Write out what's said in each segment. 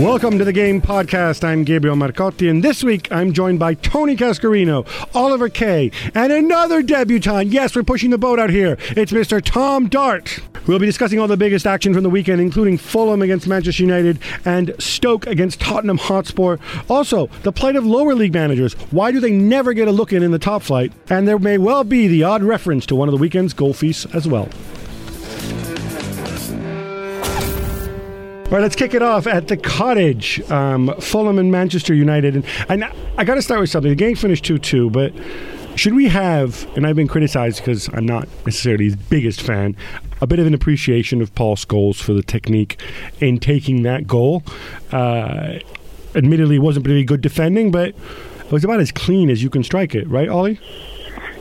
Welcome to the Game Podcast. I'm Gabriel Marcotti, and this week I'm joined by Tony Cascarino, Oliver Kay, and another debutant. Yes, we're pushing the boat out here. It's Mr. Tom Dart. We'll be discussing all the biggest action from the weekend, including Fulham against Manchester United and Stoke against Tottenham Hotspur. Also, the plight of lower league managers. Why do they never get a look in in the top flight? And there may well be the odd reference to one of the weekend's goal feasts as well. All right, let's kick it off at the cottage. Um, Fulham and Manchester United. And, and I got to start with something. The game finished 2 2, but should we have, and I've been criticized because I'm not necessarily his biggest fan, a bit of an appreciation of Paul Scholes for the technique in taking that goal? Uh, admittedly, it wasn't particularly good defending, but it was about as clean as you can strike it, right, Ollie?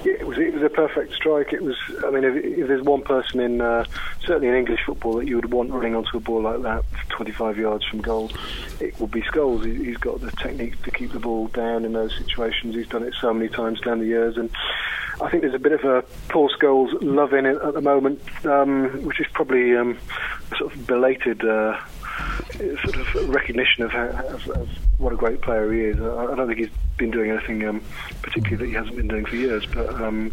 it was it was a perfect strike. It was. I mean, if, if there's one person in uh, certainly in English football that you would want running onto a ball like that, 25 yards from goal, it would be Scholes. He, he's got the technique to keep the ball down in those situations. He's done it so many times down the years, and I think there's a bit of a Paul Scholes love in it at the moment, um, which is probably um, sort of belated. Uh, sort of recognition of, how, of, of, what a great player he is. I, I don't think he's been doing anything um, particularly that he hasn't been doing for years, but um,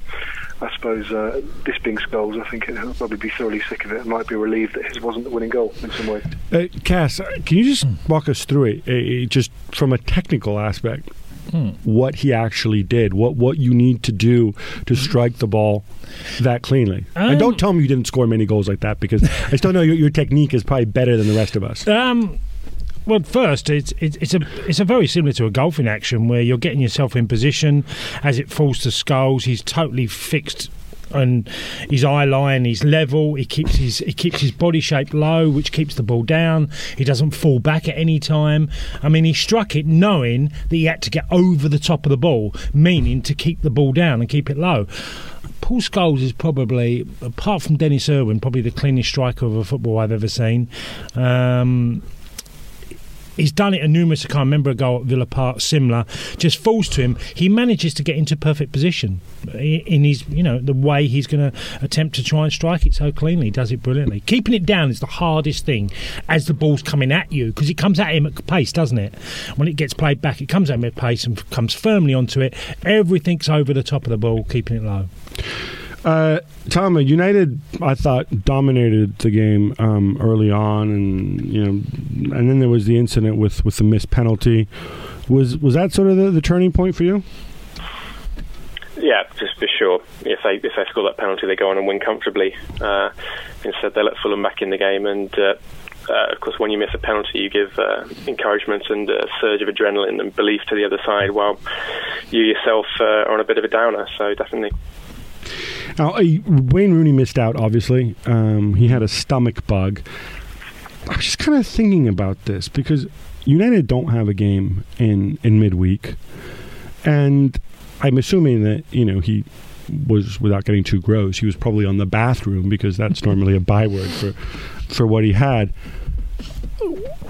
I suppose uh, this being Scholes, I think he'll probably be thoroughly sick of it and might be relieved that his wasn't the winning goal in some way. Uh, Cass, can you just walk us through it, uh, just from a technical aspect? Hmm. What he actually did, what what you need to do to strike the ball that cleanly, um, and don't tell me you didn't score many goals like that because I still know your, your technique is probably better than the rest of us. Um, well, first, it's it's a it's a very similar to a golfing action where you're getting yourself in position as it falls to Scholes. He's totally fixed and his eye line he's level he keeps his he keeps his body shape low which keeps the ball down he doesn't fall back at any time i mean he struck it knowing that he had to get over the top of the ball meaning to keep the ball down and keep it low Paul Scholes is probably, apart from Denis Irwin, probably the cleanest striker of a football I've ever seen. Um, he's done it a numerous. I can't remember a goal at Villa Park similar. Just falls to him. He manages to get into perfect position in his, you know, the way he's going to attempt to try and strike it so cleanly. He does it brilliantly. Keeping it down is the hardest thing as the ball's coming at you because it comes at him at pace, doesn't it? When it gets played back, it comes at him at pace and comes firmly onto it. Everything's over the top of the ball, keeping it low. Uh, Tom, United, I thought dominated the game um, early on, and you know, and then there was the incident with, with the missed penalty. Was was that sort of the, the turning point for you? Yeah, just for sure. If they if they score that penalty, they go on and win comfortably. Uh, instead, they let Fulham back in the game, and uh, uh, of course, when you miss a penalty, you give uh, encouragement and a surge of adrenaline and belief to the other side, while you yourself uh, are on a bit of a downer. So definitely. Now, Wayne Rooney missed out, obviously. Um, he had a stomach bug. I was just kind of thinking about this because United don't have a game in, in midweek. And I'm assuming that, you know, he was, without getting too gross, he was probably on the bathroom because that's normally a byword for, for what he had.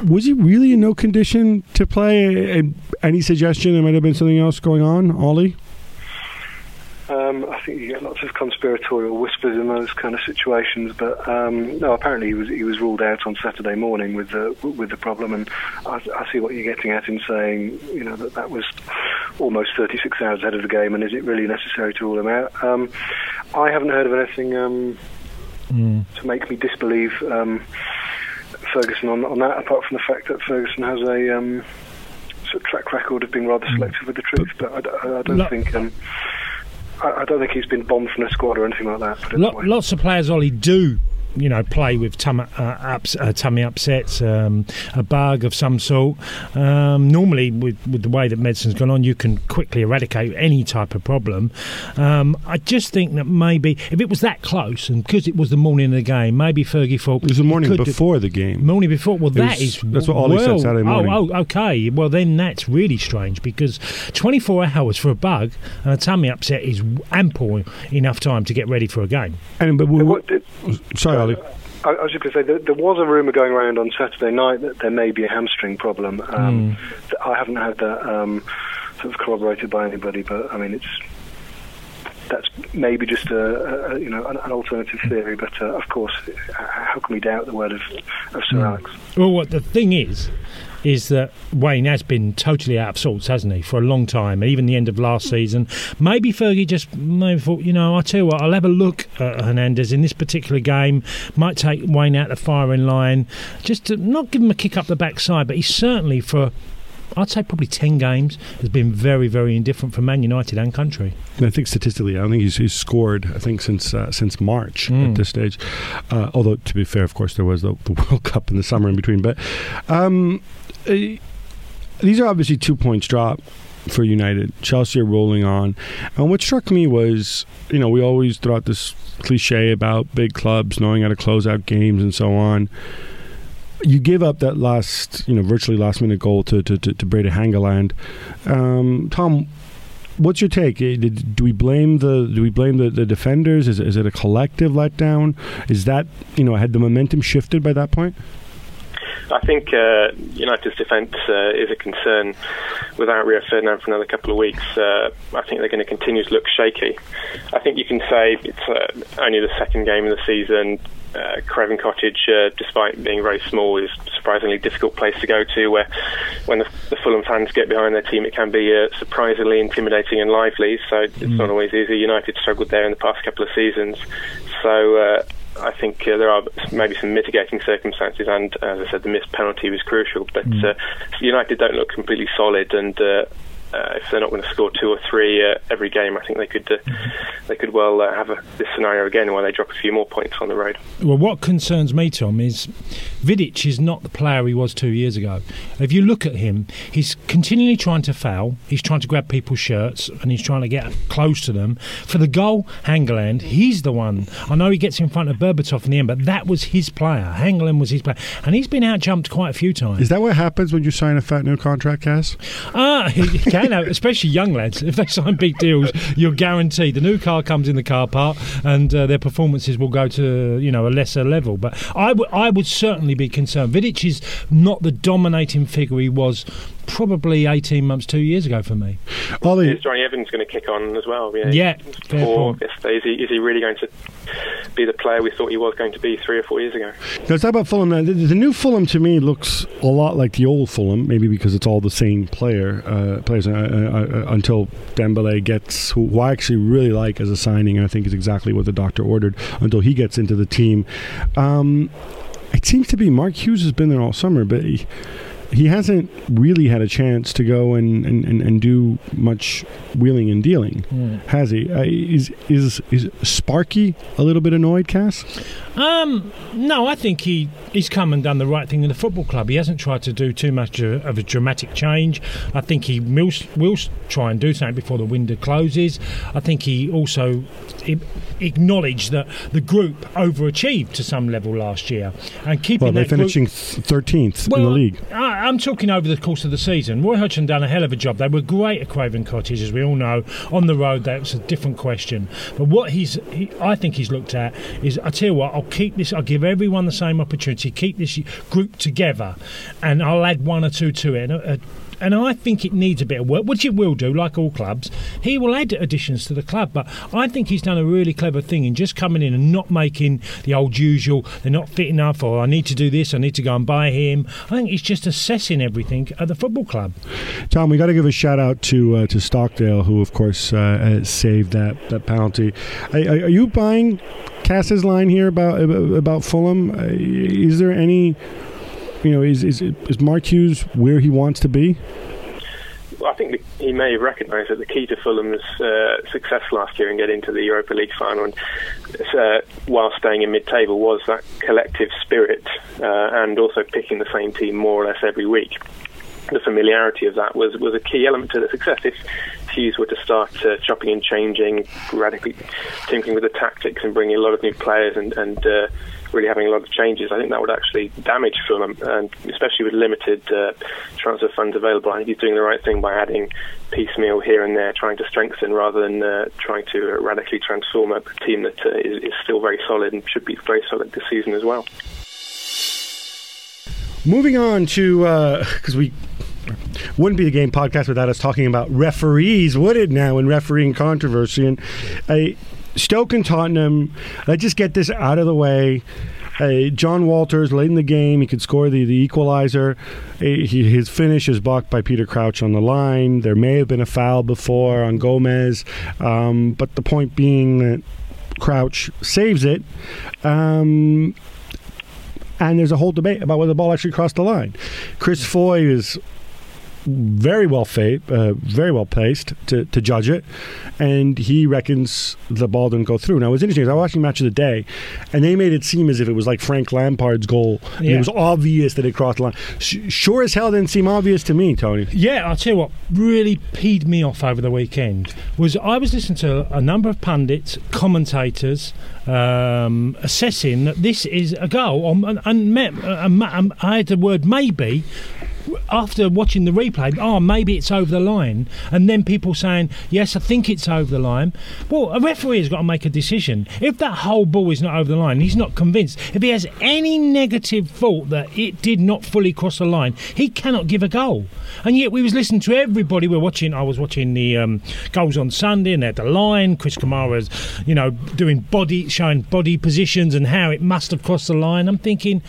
Was he really in no condition to play? Any suggestion there might have been something else going on, Ollie? Um, I think you get lots of conspiratorial whispers in those kind of situations, but um, no, apparently he was he was ruled out on Saturday morning with the with the problem, and I, I, see what you're getting at in saying you know that that was almost 36 hours ahead of the game, and is it really necessary to rule him out? Um, I haven't heard of anything um, Mm. to make me disbelieve um, Ferguson on, on that, apart from the fact that Ferguson has a um, sort of track record of being rather selective with the troops. But I don't Lo- think. I, I don't think he's been bombed from a squad or anything like that. Lo- lots of players, Ollie, do you know play with tum- uh, ups- uh, tummy upsets, um, a bug of some sort. Um, normally, with, with the way that medicine's gone on, you can quickly eradicate any type of problem. Um, I just think that maybe if it was that close, and because it was the morning of the game, maybe Fergie thought It was the morning could do- before the game. Morning before, well, It that was- is that's what Ollie said Saturday morning. Oh, oh, okay. Well, then that's really strange because 24 hours for a bug and a tummy upset is ample enough time to get ready for a game. And but we, What did- sorry, Ollie. I, I was just going to say that there was a rumor going around on Saturday night that there may be a hamstring problem. Um, th- I haven't had that um, sort of corroborated by anybody, but I mean it's that's maybe just a, a you know an, an alternative theory. But uh, of course, how can we doubt the word of, of Sir Alex? Well, what the thing is, is that Wayne has been totally out of sorts, hasn't he, for a long time, even the end of last season. Maybe Fergie just maybe thought, you know, I tell you what, I'll have a look at Hernandez in this particular game. Might take Wayne out of the firing line, just to not give him a kick up the backside, but he's certainly for. I'd say probably 10 games has been very, very indifferent for Man United and country. I think statistically, I don't think he's, he's scored. I think since uh, since March Mm. at this stage. Uh, although to be fair, of course, there was the, the World Cup in the summer in between. But um, uh, these are obviously two points drop for United. Chelsea are rolling on, and what struck me was, you know, we always throw out this cliche about big clubs knowing how to close out games and so on. You give up that last, you know, virtually last minute goal to to to, to Brede Hangeland. Um, Tom, What's your take? Eh, did- Do we blame the Do we blame the, the defenders? Is, is it a collective letdown? Is that you know had the momentum shifted by that point? I think uh, United's defence uh, is a concern without Rio Ferdinand for another couple of weeks. Uh, I think they're going to continue to look shaky. I think you can say it's uh, only the second game of the season. Uh, Craven Cottage, uh, despite being very small, is a surprisingly difficult place to go to. Where, when the, the Fulham fans get behind their team, it can be uh, surprisingly intimidating and lively. So it's not always easy. United struggled there in the past couple of seasons. So uh, I think uh, there are maybe some mitigating circumstances, and as I said, the missed penalty was crucial. But uh, United don't look completely solid, and uh, uh, if they're not going to score two or three uh, every game, I think they could uh, they could well uh, have a, this scenario again where they drop a few more points on the road. Well, what concerns me, Tom, is Vidic is not the player he was two years ago. If you look at him, he's continually trying to foul. He's trying to grab people's shirts and he's trying to get close to them. For the goal, Hangeland, he's the one. I know he gets in front of Berbatov in the end, but that was his player. Hangeland was his player, and he's been out jumped quite a few times. Is that what happens when you sign a fat new contract, Cass? Ah, can have, especially young lads. If they sign big deals, you're guaranteed the new car comes in the car park, and uh, their performances will go to you know a lesser level. But I would I would certainly be concerned. Vidic is not the dominating figure he was probably 18 months, two years ago for me. Ollie, Is Jonny Evans going to kick on as well? You know, Yeah, fair Or point. is he, is he really going to be the player we thought he was going to be three or four years ago? let's talk about Fulham. Now. The, the new Fulham to me looks a lot like the old Fulham, maybe because it's all the same player uh, players uh, uh, uh, until Dembele gets who, who I actually really like as a signing, and I think is exactly what the doctor ordered. Until he gets into the team, um, it seems to be Mark Hughes has been there all summer, but. He, he hasn't really had a chance to go and, and, and, and do much wheeling and dealing, has he? Uh, is is is Sparky a little bit annoyed, Cass? Um, no, I think he, he's come and done the right thing in the football club. He hasn't tried to do too much of of a dramatic change. I think he will, will try and do something before the window closes. I think he also acknowledged that the group overachieved to some level last year and keeping Well, they're finishing thirteenth in the league. I, I'm talking over the course of the season. Roy Hodgson done a hell of a job. They were great at Craven Cottage, as we all know. On the road, that was a different question. But what he's, he, I think he's looked at is, I tell you what, I'll keep this. I'll give everyone the same opportunity. Keep this group together, and I'll add one or two to it. And, uh, and I think it needs a bit of work, which it will do, like all clubs. He will add additions to the club, but I think he's done a really clever thing in just coming in and not making the old usual. They're not fit enough, or I need to do this. I need to go and buy him. I think he's just assessing everything at the football club. Tom, we got to give a shout out to uh, to Stockdale, who of course uh, saved that that penalty. Are, are you buying Cass's line here about about Fulham? Uh, is there any, you know, is is is Mark Hughes where he wants to be? I think he may have recognised that the key to Fulham's uh, success last year in getting to the Europa League final, and, uh, while staying in mid-table, was that collective spirit uh, and also picking the same team more or less every week. The familiarity of that was, was a key element to the success. If Hughes were to start uh, chopping and changing, radically tinkering with the tactics and bringing a lot of new players and, and uh, really having a lot of changes, I think that would actually damage Fulham, and especially with limited uh, transfer funds available. I think he's doing the right thing by adding piecemeal here and there, trying to strengthen rather than uh, trying to radically transform a team that uh, is, is still very solid and should be very solid this season as well. Moving on to because uh, we wouldn't be the game podcast without us talking about referees, would it? Now in refereeing controversy and uh, Stoke and Tottenham. Let's just get this out of the way. Uh, Jon Walters late in the game, he could score the, the equalizer. Uh, he, his finish is blocked by Peter Crouch on the line. There may have been a foul before on Gomez, um, but the point being that Crouch saves it. Um, and there's a whole debate about whether the ball actually crossed the line. Chris Foy is very well fa- uh, very well placed to, to judge it, and he reckons the ball didn't go through. Now, it was interesting. I was watching Match of the Day, and they made it seem as if it was like Frank Lampard's goal. Yeah. It was obvious that it crossed the line. sure as hell didn't seem obvious to me, Tony. Yeah, I'll tell you what really peed me off over the weekend was I was listening to a number of pundits, commentators, um, assessing that this is a goal. and, and, and, and I had the word maybe after watching the replay, oh, maybe it's over the line, and then people saying, yes, I think it's over the line. Well, a referee has got to make a decision. If that whole ball is not over the line, he's not convinced. If he has any negative thought that it did not fully cross the line, he cannot give a goal. And yet we was listening to everybody. We're watching. I was watching the um, goals on Sunday, and they had the line. Chris Kamara's, you know, doing body, showing body positions and how it must have crossed the line. I'm thinking,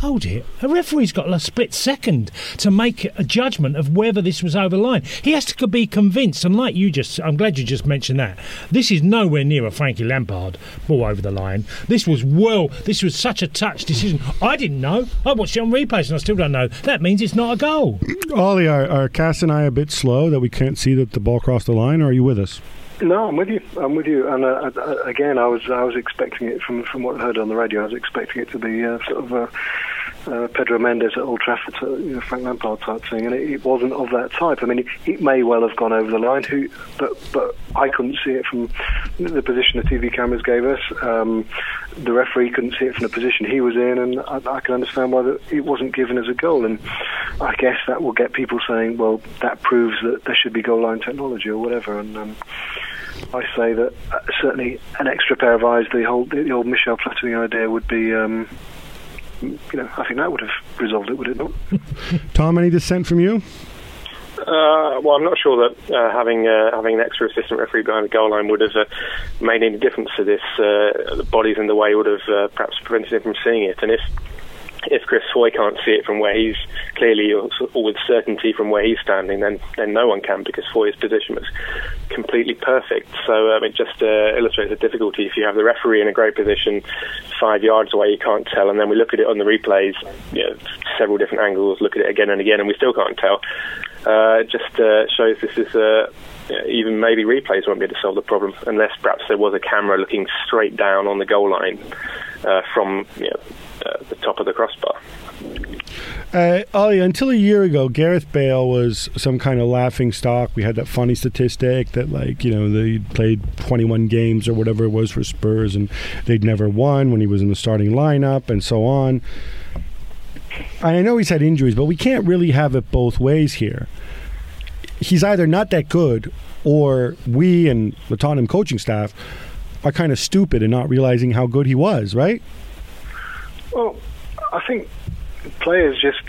hold it. A referee's got a split second to make a judgment of whether this was over the line. He has to be convinced. And like you just, I'm glad you just mentioned that. This is nowhere near a Frankie Lampard ball over the line. This was well. This was such a touch decision. I didn't know. I watched it on replays and I still don't know. That means it's not a goal. Ollie, are, are Cass and I a bit slow that we can't see that the ball crossed the line, or are you with us? No, I'm with you. I'm with you. And uh, uh, again, I was I was expecting it from from what I heard on the radio. I was expecting it to be uh, sort of. Uh, uh, Pedro Mendes at Old Trafford, uh, you know, Frank Lampard type thing, and it, it, wasn't of that type. I mean, it, it, may well have gone over the line, who, but but I couldn't see it from the position the TV cameras gave us. Um, the referee couldn't see it from the position he was in, and I, I can understand why the, it wasn't given as a goal. And I guess that will get people saying, well, that proves that there should be goal line technology or whatever. And um, I say that uh, certainly an extra pair of eyes, the whole the old Michel Platini idea would be. Um, you know, I think that would have resolved it, would it not? Tom, any dissent from you? Uh, well, I'm not sure that uh, having uh, having an extra assistant referee behind the goal line would have uh, made any difference to this. Uh, the bodies in the way would have uh, perhaps prevented him from seeing it. And if if Chris Foy can't see it from where he's clearly or, with certainty from where he's standing, then then no one can because Foy's position was completely perfect. So um, it just uh, illustrates the difficulty if you have the referee in a great position, five yards away, you can't tell, and then we look at it on the replays, you know, several different angles, look at it again and again, and we still can't tell. Uh, it just uh, shows this is. Uh, even maybe replays won't be able to solve the problem unless perhaps there was a camera looking straight down on the goal line uh, from you know, uh, the top of the crossbar. Uh, Ollie, until a year ago, Gareth Bale was some kind of laughing stock. We had that funny statistic that, like, you know, they played 21 games or whatever it was for Spurs and they'd never won when he was in the starting lineup and so on. And I know he's had injuries, but we can't really have it both ways here. He's either not that good or we and the Tottenham coaching staff are kind of stupid and not realizing how good he was, right? Well, I think players just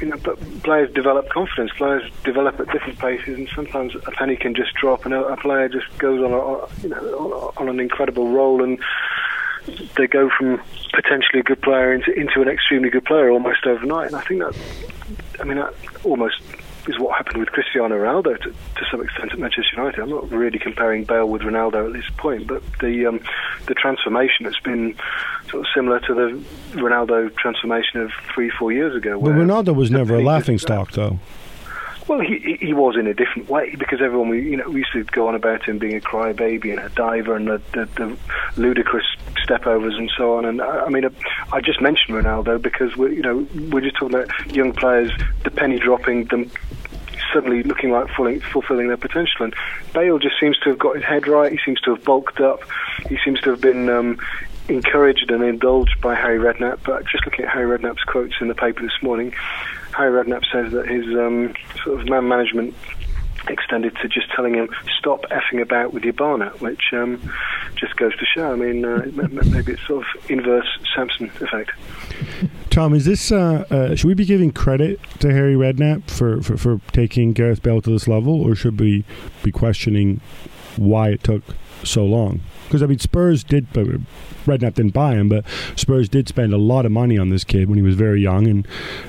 you know, players develop confidence. Players develop at different paces, and sometimes a penny can just drop, and a, a player just goes on, a, you know, on, on an incredible roll, and they go from potentially a good player into, into an extremely good player almost overnight. And I think that, I mean, that almost is what happened with Cristiano Ronaldo to, to some extent at Manchester United. I'm not really comparing Bale with Ronaldo at this point, but the um, the transformation has been sort of similar to the Ronaldo transformation of three, four years ago. But Ronaldo was never a laughing stock, though. Well, he he was in a different way because everyone we you know we used to go on about him being a crybaby and a diver and the, the, the ludicrous stepovers and so on. And I, I mean, I just mentioned Ronaldo because we you know we're just talking about young players, the penny dropping, them suddenly looking like fulfilling, fulfilling their potential. And Bale just seems to have got his head right. He seems to have bulked up. He seems to have been um, encouraged and indulged by Harry Redknapp. But just looking at Harry Redknapp's quotes in the paper this morning, Harry Redknapp says that his um, sort of man management extended to just telling him stop effing about with your Barnet, which um, just goes to show. I mean, uh, maybe it's sort of inverse Samson effect. Tom, is this? Uh, uh, should we be giving credit to Harry Redknapp for, for, for taking Gareth Bale to this level, or should we be questioning why it took so long? Because I mean, Spurs did. Redknapp didn't buy him, but Spurs did spend a lot of money on this kid when he was very young, and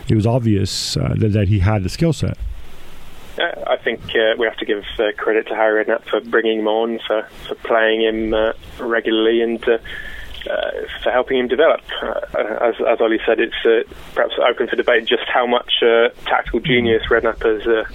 it was obvious uh, that, that he had the skill set. Uh, I think uh, we have to give uh, credit to Harry Redknapp for bringing him on, for, for playing him uh, regularly, and uh, uh, for helping him develop. as, as Ollie said, it's perhaps open for debate just how much tactical genius Redknapp has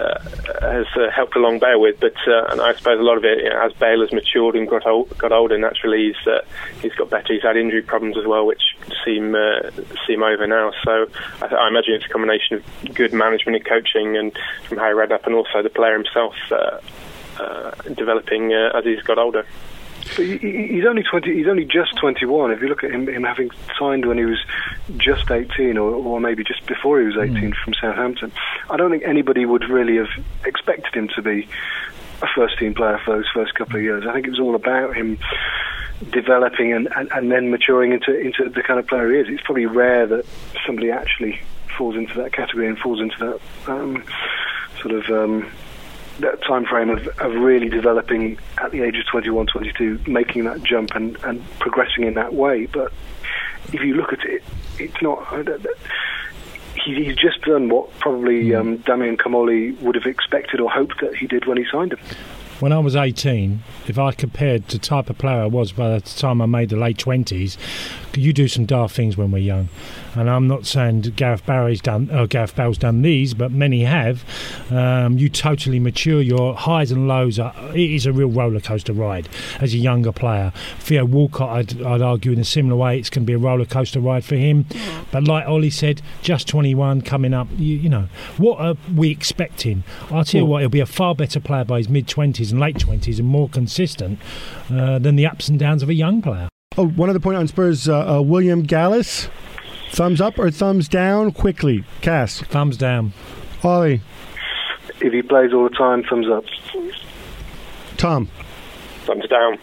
uh, has uh, helped along Bale with. But uh, and I suppose a lot of it, you know, as Bale has matured and got old, got older, naturally he's uh, he's got better. He's had injury problems as well, which seem uh, seem over now. So I, I, imagine it's a combination of good management and coaching, and from Harry Redknapp, and also the player himself uh, developing as he's got older. He's only twenty. He's only just twenty-one. If you look at him, him having signed when he was just eighteen, or, or maybe just before he was hmm. eighteen mm. from Southampton, I don't think anybody would really have expected him to be a first-team player for those first couple of years. I think it was all about him developing and, and, and then maturing into into the kind of player he is. It's probably rare that somebody actually falls into that category and falls into that um, sort of. Um, that time frame of, of really developing at the age of 21, 22, making that jump and, and progressing in that way. But if you look at it, it's not. he's just done what probably hmm. um, Damien Comolli would have expected or hoped that he did when he signed him when I was 18, if I compared the type of player I was by the time I made the late 20s, you do some daft things when we're young. And I'm not saying Gareth Barry's done, or Gareth Bale's done these, but many have. Um, you totally mature. Your highs and lows are. It is a real roller coaster ride as a younger player. Theo Walcott, I'd, I'd argue in a similar way, it's going to be a roller coaster ride for him. But like Ollie said, just 21 coming up. You, you know what are we expecting? I'll tell you what, he'll be a far better player by his mid 20s and late 20s and more consistent uh, than the ups and downs of a young player. Oh, one other point on Spurs uh, uh, William Gallas. Thumbs up or thumbs down quickly? Cass. Thumbs down. Ollie. If he plays all the time, thumbs up. Tom. Thumbs down.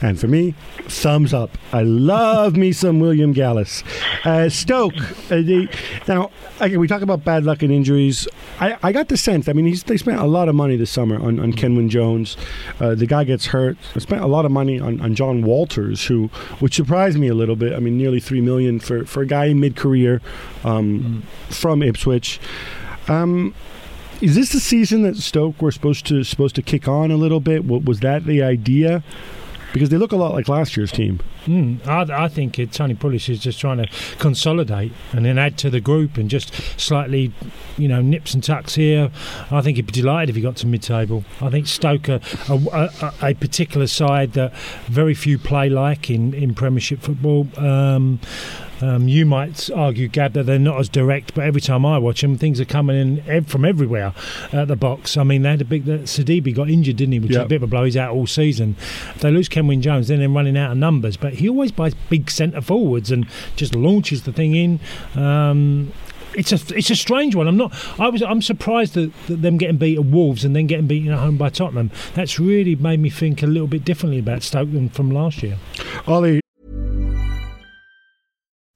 And for me, thumbs up. I love me some William Gallas. Uh, Stoke. Uh, now, again, we talk about bad luck and injuries. I, I got the sense. I mean, they spent a lot of money this summer on, on Kenwyne Jones. Uh, the guy gets hurt. Spent a lot of money on, on Jon Walters, who which surprised me a little bit. I mean, nearly three million for for a guy mid career um, mm. from Ipswich. Um, is this the season that Stoke were supposed to supposed to kick on a little bit? Was that the idea? Because they look a lot like last year's team. Mm, I, I, think it, Tony Pulis is just trying to consolidate and then add to the group and just slightly, you know, nips and tucks here. I think he'd be delighted if he got to mid-table. I think Stoke, a, a, a particular side that very few play like in, in Premiership football. Um, um, you might argue, Gab, that they're not as direct, but every time I watch them, things are coming in from everywhere at the box. I mean, they had a big. The, Sidibe got injured, didn't he? Which yep. is a bit of a blow. He's out all season. If they lose Kenwyne Jones, then they're running out of numbers. But he always buys big centre forwards and just launches the thing in. Um, it's a it's a strange one. I'm not. I was. I'm surprised that, that them getting beat at Wolves and then getting beaten at home by Tottenham. That's really made me think a little bit differently about Stoke than from last year. Ollie,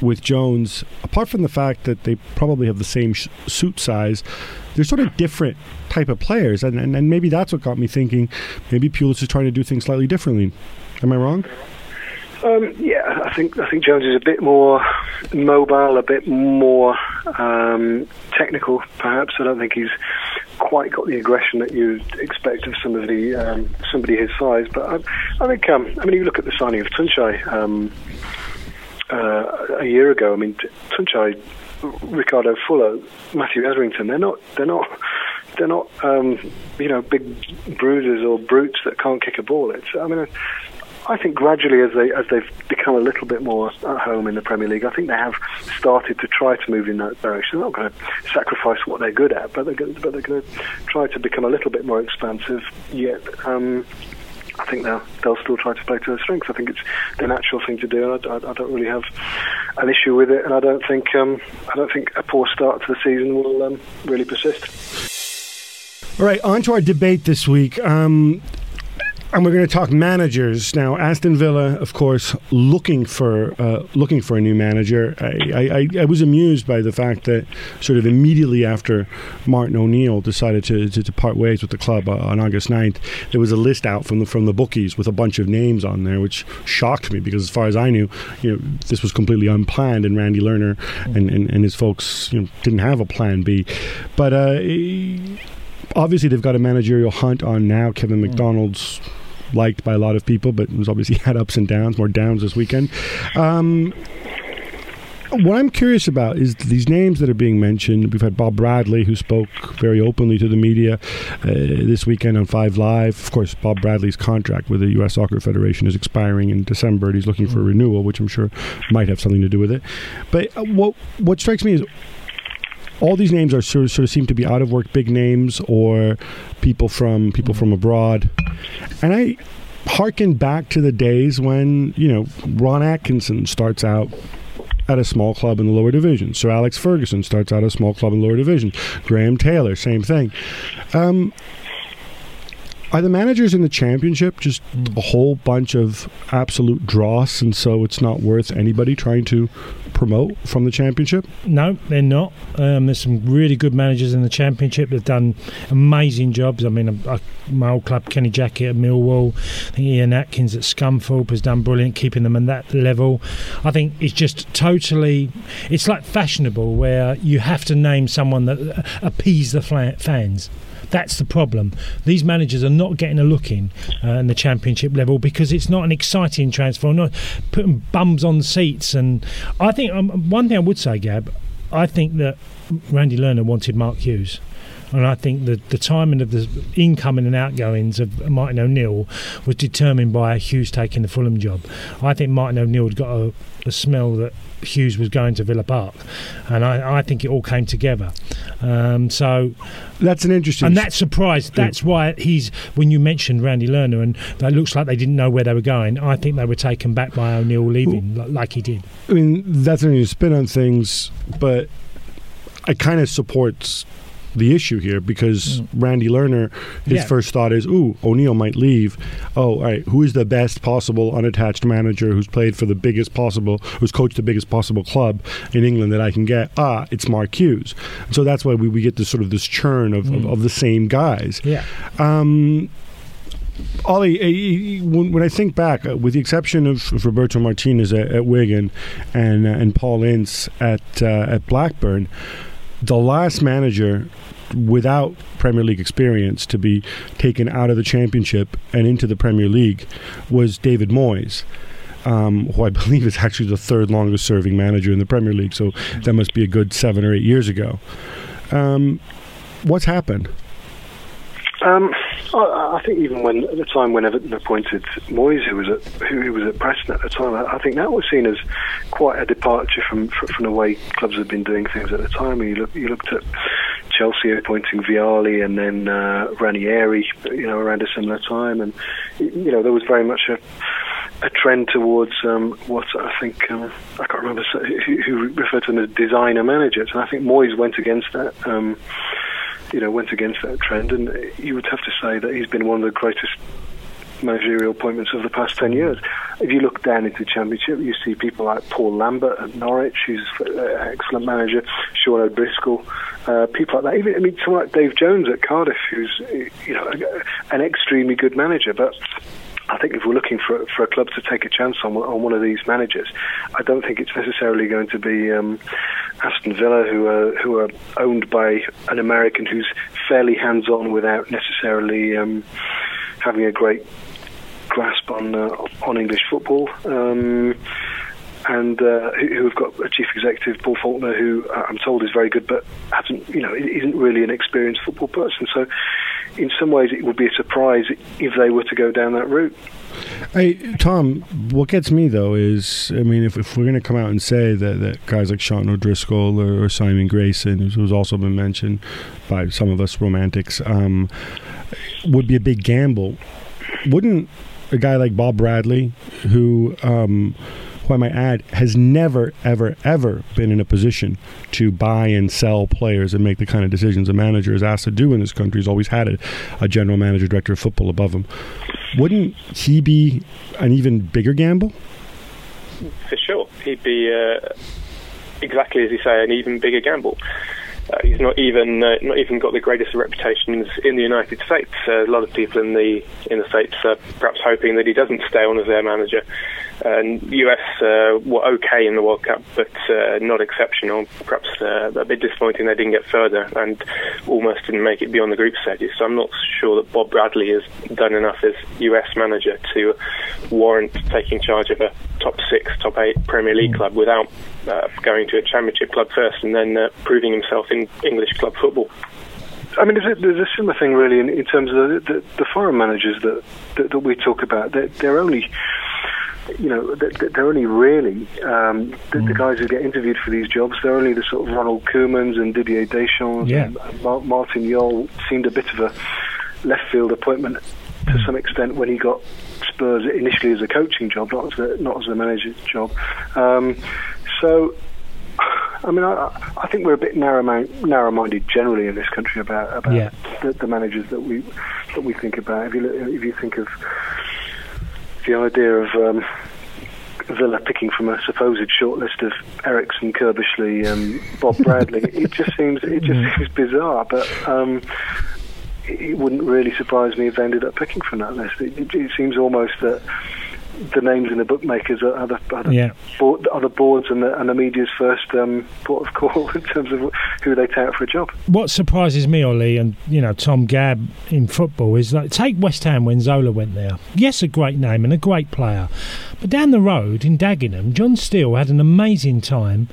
with Jones. Apart from the fact that they probably have the same sh- suit size, they're sort of different type of players, and, and and maybe that's what got me thinking. Maybe Pulis is trying to do things slightly differently. Am I wrong? Um, yeah, I think I think Jones is a bit more mobile, a bit more um, technical. Perhaps I don't think he's quite got the aggression that you'd expect of somebody um, somebody his size. But I, I think um, I mean, you look at the signing of Tuncay um, uh, a year ago. I mean, Tuncay, Ricardo Fuller, Matthew Etherington. They're not. They're not. They're not, um, you know, big bruisers or brutes that can't kick a ball. It's, I mean, I think gradually, as they as they've become a little bit more at home in the Premier League, I think they have started to try to move in that direction. They're not going to sacrifice what they're good at, but they're going, but they're going to try to become a little bit more expansive. Yet, um, I think they'll they'll still try to play to their strengths. I think it's the natural thing to do, and I, I, I don't really have an issue with it. And I don't think um, I don't think a poor start to the season will um, really persist. All right, on to our debate this week. Um, and we're going to talk managers now. Aston Villa, of course, looking for uh, looking for a new manager. I, I, I, was amused by the fact that sort of immediately after Martin O'Neill decided to, to, to part ways with the club uh, on August 9th, there was a list out from the from the bookies with a bunch of names on there, which shocked me because as far as I knew, you know, this was completely unplanned, and Randy Lerner and, and, and his folks you know, didn't have a plan B. But uh, obviously, they've got a managerial hunt on now. Kevin MacDonald's liked by a lot of people, but it was obviously had ups and downs, more downs this weekend. Um, what I'm curious about is these names that are being mentioned. We've had Bob Bradley, who spoke very openly to the media uh, this weekend on Five Live. Of course, Bob Bradley's contract with the U.S. Soccer Federation is expiring in December, and he's looking for a renewal, which I'm sure might have something to do with it. But uh, what what strikes me is all these names are sort of, sort of seem to be out of work big names or people from people from abroad and i harken back to the days when you know ron atkinson starts out at a small club in the lower division. Sir Alex Ferguson starts out at a small club in the lower division. Graham Taylor, same thing. Um, are the managers in the championship just a whole bunch of absolute dross, and so it's not worth anybody trying to promote from the championship? No, they're not. Um, there's some really good managers in the championship that have done amazing jobs. I mean, I, I, my old club, Kenny Jackett at Millwall, I think Ian Atkins at Scunthorpe has done brilliant, keeping them at that level. I think it's just totally, it's like fashionable where you have to name someone that appease the fans. That's the problem. These managers are not getting a look in uh, in the championship level because it's not an exciting transfer. Not putting bums on seats, and I think um, one thing I would say, Gab, I think that Randy Lerner wanted Mark Hughes. and I think the the timing of the incoming and outgoings of Martin O'Neill was determined by Hughes taking the Fulham job. I think Martin O'Neill had got a, a smell that Hughes was going to Villa Park, and I, I think it all came together. Um, so that's an interesting, and that surprise. That's why he's when you mentioned Randy Lerner, and that looks like they didn't know where they were going. I think they were taken back by O'Neill leaving, well, like he did. I mean, that's an interesting spin on things, but it kind of supports the issue here because mm. Randy Lerner, his yeah. first thought is, "Ooh, O'Neill might leave. Oh, all right, who is the best possible unattached manager who's played for the biggest possible, who's coached the biggest possible club in England that I can get? Ah, it's Mark Hughes. So that's why we, we get this sort of this churn of, mm. of, of, the same guys. Yeah. Um, Ollie, eh, when I think back, uh, with the exception of Roberto Martinez at, at Wigan and uh, and Paul Ince at uh, at Blackburn, the last manager without Premier League experience to be taken out of the Championship and into the Premier League was David Moyes. Um, who I believe is actually the third longest serving manager in the Premier League. So that must be a good seven or eight years ago. Um, what's happened? Um, I, think even when at the time when Everton appointed Moyes, who was at who, was at Preston at the time, I, think that was seen as quite a departure from from the way clubs had been doing things at the time. You look you looked at Chelsea appointing Vialli and then uh, Ranieri, you know, around a similar time, and you know there was very much a a trend towards um, what I think um, I can't remember who, who, referred to them as designer managers, and I think Moyes went against that. Um, you know, went against that trend, and you would have to say that he's been one of the greatest managerial appointments of the past 10 years. If you look down into the Championship, you see people like Paul Lambert at Norwich, who's an excellent manager, Sean O'Driscoll, uh, people like that. Even, I mean, someone like Dave Jones at Cardiff, who's, you know, an extremely good manager, but I think if we're looking for for a club to take a chance on on one of these managers, I don't think it's necessarily going to be um, Aston Villa, who are who are owned by an American who's fairly hands on without necessarily um, having a great grasp on uh, on English football. Um, and uh, who, have got a chief executive, Paul Faulkner, who uh, I'm told is very good, but hasn't, you know, isn't really an experienced football person. So, in some ways, it would be a surprise if they were to go down that route. Hey, Tom, what gets me though is, I mean, if, if we're going to come out and say that, that guys like Sean O'Driscoll or, or Simon Grayson, who's also been mentioned by some of us romantics, um, would be a big gamble, wouldn't a guy like Bob Bradley, who um, who I might add, has never, ever, ever been in a position to buy and sell players and make the kind of decisions a manager is asked to do in this country. He's always had a, a general manager, director of football above him. Wouldn't he be an even bigger gamble? For sure. He'd be, uh, exactly as you say, an even bigger gamble. Uh, he's not even uh, not even got the greatest reputations in the United States. Uh, a lot of people in the in the states are perhaps hoping that he doesn't stay on as their manager. And US uh, were okay in the World Cup, but uh, not exceptional. Perhaps uh, a bit disappointing they didn't get further and almost didn't make it beyond the group stages. So I'm not sure that Bob Bradley has done enough as US manager to warrant taking charge of a top six, top eight Premier League club without uh, going to a Championship club first and then uh, proving himself in English club football. I mean, there's a, there's a similar thing really in, in terms of the, the, the, foreign managers that, that, that we talk about. They're, they're only you know, they're only really um, the, mm. the, guys who get interviewed for these jobs. They're only the sort of Ronald Koemans and Didier Deschamps. Yeah. And Martin Jol seemed a bit of a left field appointment to mm. some extent when he got Spurs initially as a coaching job, not as a, not as a manager's job. Um, so I mean, I, I, think we're a bit narrow narrow-minded generally in this country about about yeah. the, the, managers that we that we think about. If you if you think of the idea of um, Villa picking from a supposed shortlist of Eriksson, Curbishley, um, Bob Bradley, it just seems it just mm. seems bizarre. But um, it wouldn't really surprise me if they ended up picking from that list. It, it, it seems almost that the names in the bookmakers are, are, the, are, the, yeah. board, are the boards and the, and the media's first um, port of call in terms of who they take out for a job. What surprises me, Ollie, and you know Tom Gab in football is like take West Ham when Zola went there. Yes, a great name and a great player, but down the road in Dagenham, John Still had an amazing time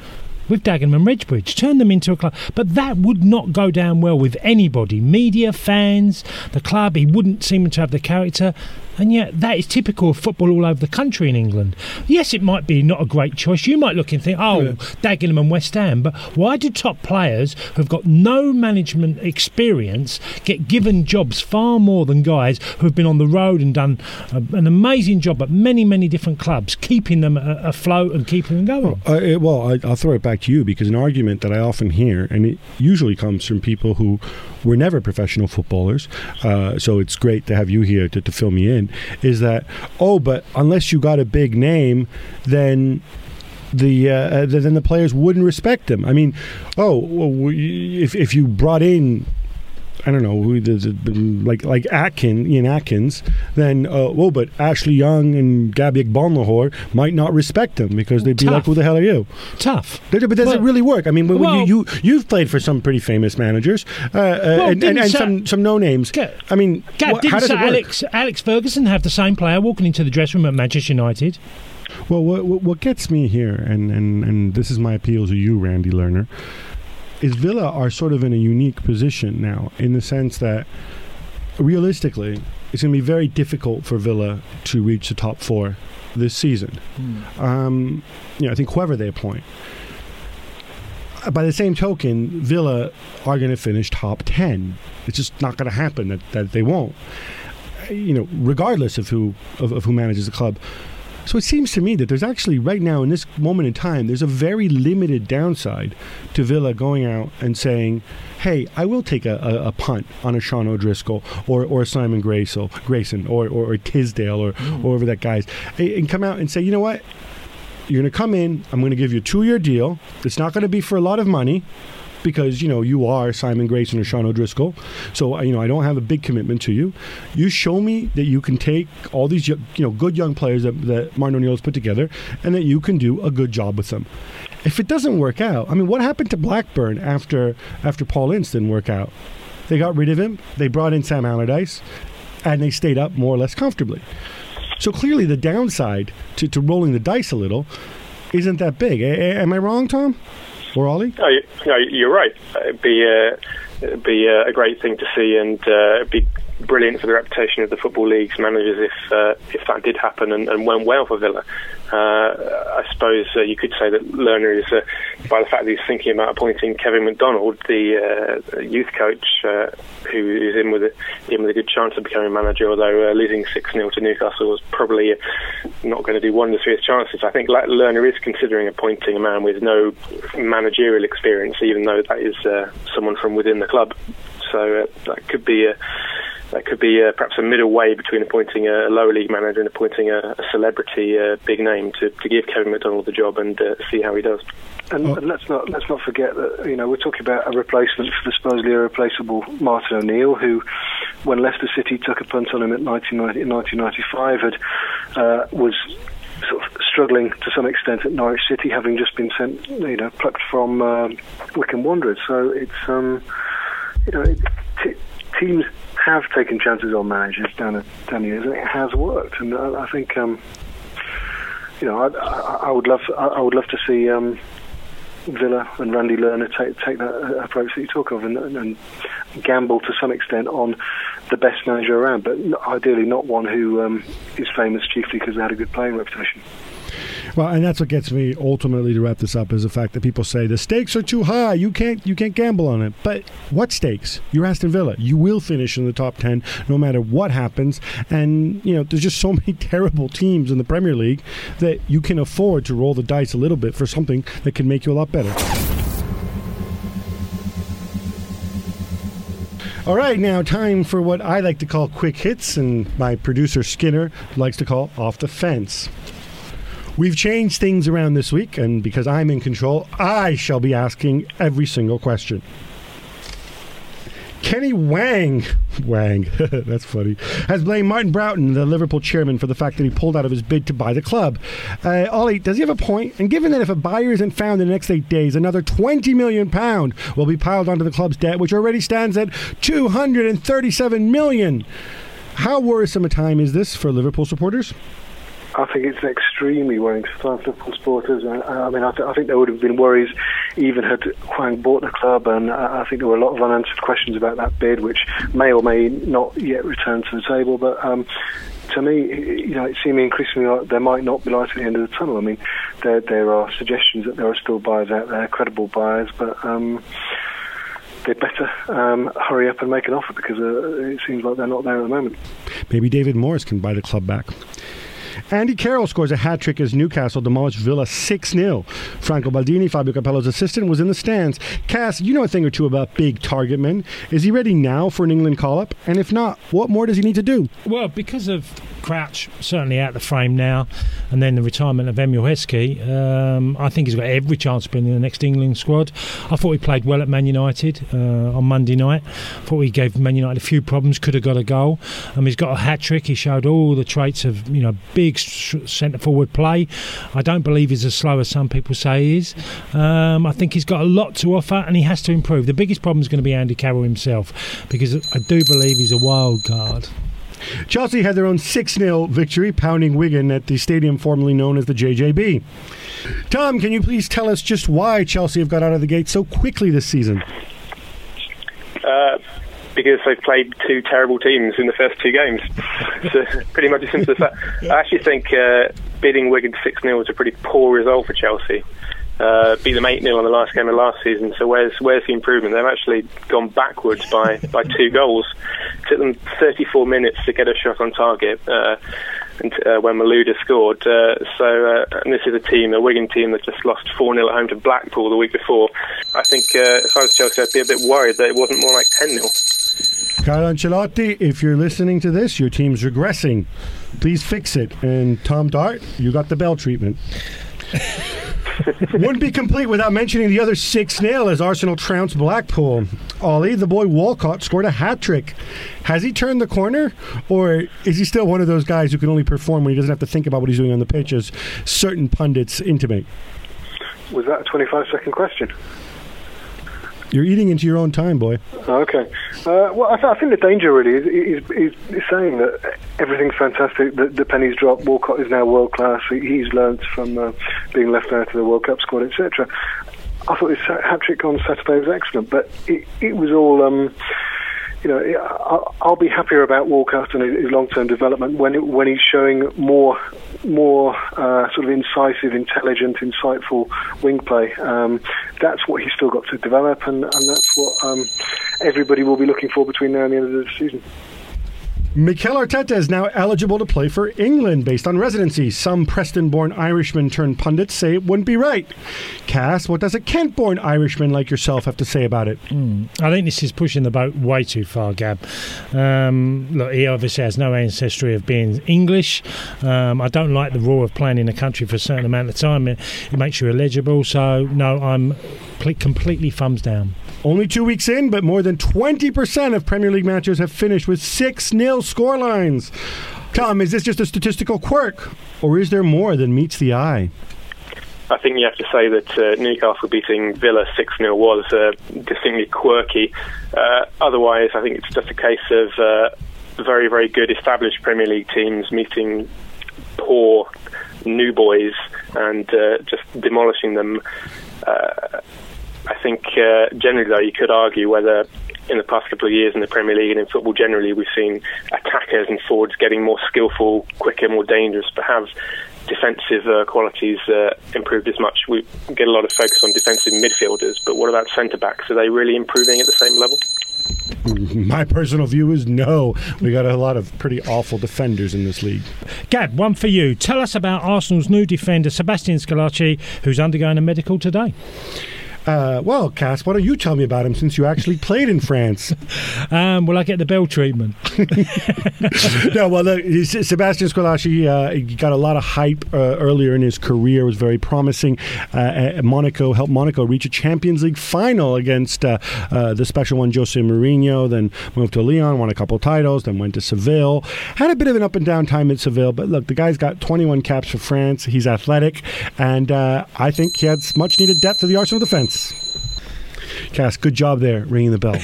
with Dagenham and Redbridge, turn them into a club. But that would not go down well with anybody media, fans, the club. He wouldn't seem to have the character. And yet, that is typical of football all over the country in England. Yes, it might be not a great choice. You might look and think, oh, yeah. Dagenham and West Ham. But why do top players who've got no management experience get given jobs far more than guys who've been on the road and done a, an amazing job at many, many different clubs, keeping them afloat and keeping them going? Well, uh, well I, will throw it back to you because an argument that I often hear, and it usually comes from people who were never professional footballers, uh, so it's great to have you here to, to fill me in, is that, oh, but unless you got a big name, then the uh, then the players wouldn't respect them. I mean, oh, well, if if you brought in I don't know who the, the, like like Atkin Ian Atkins, then uh, well, but Ashley Young and Gabby Agbonlahor might not respect them because they'd be Tough. like, "Who the hell are you?" Tough. But does well, it really work? I mean, when, well, you, you have played for some pretty famous managers uh, uh, well, and, and, and some some no names. I mean, Gab, didn't how does Alex Alex Ferguson have the same player walking into the dressing room at Manchester United? Well, what, what gets me here, and, and, and this is my appeal to you, Randy Lerner, is Villa are sort of in a unique position now in the sense that realistically, it's going to be very difficult for Villa to reach the top four this season. Mm. Um, you know, I think whoever they appoint. By the same token, Villa are going to finish top ten. It's just not going to happen that, that they won't. You know, regardless of who of, of who manages the club. So it seems to me that there's actually, right now, in this moment in time, there's a very limited downside to Villa going out and saying, hey, I will take a, a, a punt on a Sean O'Driscoll or, or Simon Grayson, Grayson or, or, or Tisdale or, mm. or whoever that guy's, and come out and say, you know what? You're going to come in. I'm going to give you a two year deal. It's not going to be for a lot of money because you know you are Simon Grayson or Sean O'Driscoll. So you know I don't have a big commitment to you. You show me that you can take all these you know good young players that, that Martin O'Neill has put together, and that you can do a good job with them. If it doesn't work out, I mean, what happened to Blackburn after after Paul Ince didn't work out? They got rid of him. They brought in Sam Allardyce, and they stayed up more or less comfortably. So clearly, the downside to, to rolling the dice a little isn't that big. A- am I wrong, Tom? Or Ollie? Oh, no, you're right. It'd be, uh, it'd be uh, a great thing to see, and uh, it'd be brilliant for the reputation of the football league's managers if uh, if that did happen and, and went well for Villa. Uh, I suppose uh, you could say that Lerner is, uh, by the fact that he's thinking about appointing Kevin MacDonald, the youth coach, who is in with a, in with a good chance of becoming manager. Although losing six 0 to Newcastle was probably not going to do wonders for his chances. I think Lerner is considering appointing a man with no managerial experience, even though that is someone from within the club. So that could be a that could be uh, perhaps a middle way between appointing a lower league manager and appointing a, a celebrity uh, big name to, to give Kevin MacDonald the job and uh, see how he does. And, oh. and, let's not let's not forget that you know we're talking about a replacement for the supposedly irreplaceable Martin O'Neill, who, when Leicester City took a punt on him in 1995, had uh, was sort of struggling to some extent at Norwich City, having just been sent you know plucked from uh, Wycombe Wanderers. So it's um, you know it, t- teams have taken chances on managers down the, years, and it has worked. And I, I think, um, you know, I, I, I, would love, I, would love to see um, Villa and Randy Lerner take take that approach that you talk of, and, and, gamble to some extent on the best manager around, but ideally not one who um, is famous chiefly because they had a good playing reputation. Well, and that's what gets me ultimately to wrap this up is the fact that people say the stakes are too high. You can't you can't gamble on it. But what stakes? You're Aston Villa. You will finish in the top ten no matter what happens. And you know, there's just so many terrible teams in the Premier League that you can afford to roll the dice a little bit for something that can make you a lot better. All right, now time for what I like to call quick hits, and my producer Skinner likes to call off the fence. We've changed things around this week, and because I'm in control, I shall be asking every single question. Kenny Wang, Wang, that's funny, has blamed Martin Broughton, the Liverpool chairman, for the fact that he pulled out of his bid to buy the club. Uh, Ollie, does he have a point? And given that if a buyer isn't found in the next eight days, another £20 million will be piled onto the club's debt, which already stands at £237 million. How worrisome a time is this for Liverpool supporters? I think it's extremely worrying for football supporters. I, I mean, I, th- I, think there would have been worries even had Huang bought the club, and I, I, think there were a lot of unanswered questions about that bid, which may or may not yet return to the table. But um, to me, you know, it seems increasingly like there might not be light at the end of the tunnel. I mean, there there are suggestions that there are still buyers out there, credible buyers, but. Um, they'd better um, hurry up and make an offer because uh, it seems like they're not there at the moment. Maybe David Moores can buy the club back. Andy Carroll scores a hat trick as Newcastle demolished Villa 6 0. Franco Baldini, Fabio Capello's assistant, was in the stands. Cass, you know a thing or two about big target men. Is he ready now for an England call up? And if not, what more does he need to do? Well, because of Crouch certainly out the frame now, and then the retirement of Emile Heskey, um, I think he's got every chance of being in the next England squad. I thought he played well at Man United uh, on Monday night. I thought he gave Man United a few problems, could have got a goal. Um, he's got a hat trick. He showed all the traits of you know big centre forward play. I don't believe he's as slow as some people say he is. Um, I think he's got a lot to offer, and he has to improve. The biggest problem is going to be Andy Carroll himself, because I do believe he's a wild card. Chelsea had their own 6 0 victory, pounding Wigan at the stadium formerly known as the JJB. Tom, can you please tell us just why Chelsea have got out of the gate so quickly this season? Uh, because they've played two terrible teams in the first two games. so pretty much as simple as that. I actually think uh, beating Wigan 6 0 was a pretty poor result for Chelsea uh, beat them 8 0 on the last game of last season. So where's where's the improvement? They've actually gone backwards by, by two goals. It took them 34 minutes to get a shot on target. Uh, and, uh, when Malouda scored. Uh, so, uh, and this is a team, a Wigan team that just lost 4 0 at home to Blackpool the week before. I think uh, if I was Chelsea, I'd be a bit worried that it wasn't more like 10 0. Carlo Ancelotti, if you're listening to this, your team's regressing. Please fix it. And Tom Dart, you got the bell treatment. Wouldn't be complete without mentioning the other 6 0 as Arsenal trounced Blackpool. Ollie, the boy Walcott, scored a hat trick. Has he turned the corner, or is he still one of those guys who can only perform when he doesn't have to think about what he's doing on the pitch, as certain pundits intimate? Was that a 25 second question? You're eating into your own time, boy. Okay. Uh, well, I, th- I, think the danger really is, is, is, is saying that everything's fantastic, that the pennies drop, Walcott is now world class, he's learnt from uh, being left out of the World Cup squad, etc. I thought his hat trick on Saturday was excellent, but it, it was all. Um, you know, I'll be happier about Walcott and his long-term development when it, when he's showing more more uh, sort of incisive, intelligent, insightful wing play. Um, that's what he's still got to develop, and, and that's what um, everybody will be looking for between now and the end of the season. Mikel Arteta is now eligible to play for England based on residency. Some Preston born Irishman turned pundits say it wouldn't be right. Cass, what does a Kent born Irishman like yourself have to say about it? Mm, I think this is pushing the boat way too far, Gab. Um, look, he obviously has no ancestry of being English. Um, I don't like the rule of playing in a country for a certain amount of time. It, it makes you illegible. So, no, I'm completely thumbs down. Only two weeks in, but more than 20% of Premier League matches have finished with 6 0 scorelines. Tom, is this just a statistical quirk, or is there more than meets the eye? I think you have to say that uh, Newcastle beating Villa 6 0 was uh, distinctly quirky. Uh, otherwise, I think it's just a case of uh, very, very good established Premier League teams meeting poor new boys and uh, just demolishing them. Uh, I think generally, though, you could argue whether in the past couple of years in the Premier League and in football generally, we've seen attackers and forwards getting more skillful, quicker, more dangerous, but have defensive uh, qualities uh, improved as much. We get a lot of focus on defensive midfielders, but what about centre backs? Are they really improving at the same level? My personal view is no. We got a lot of pretty awful defenders in this league. Gab, one for you. Tell us about Arsenal's new defender, Sebastian Squillaci, who's undergoing a medical today. Uh, well, Cass, why don't you tell me about him since you actually played in France? Um, will I get the bell treatment? no, well, look, Sebastian Squillaci uh, got a lot of hype uh, earlier in his career, was very promising. Uh, Monaco helped Monaco reach a Champions League final against uh, uh, the special one, Jose Mourinho, then moved to Lyon, won a couple titles, then went to Seville. Had a bit of an up and down time at Seville, but look, the guy's got 21 caps for France. He's athletic, and I think he adds much needed depth to the Arsenal defense. Cass, good job there ringing the bell.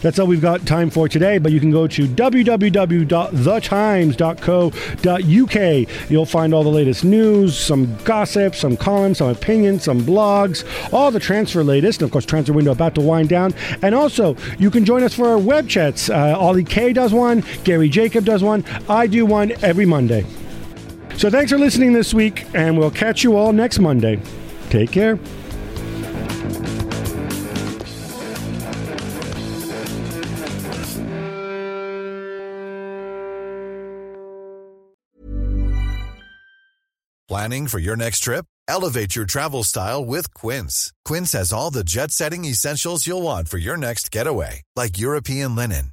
That's all we've got time for today, but you can go to www.thetimes.co.uk. You'll find all the latest news, some gossip, some columns, some opinions, some blogs, all the transfer latest. And of course, transfer window about to wind down. And also, you can join us for our web chats. Uh, Ollie K does one, Gary Jacob does one, I do one every Monday. So thanks for listening this week, and we'll catch you all next Monday. Take care. Planning for your next trip? Elevate your travel style with Quince. Quince has all the jet setting essentials you'll want for your next getaway, like European linen,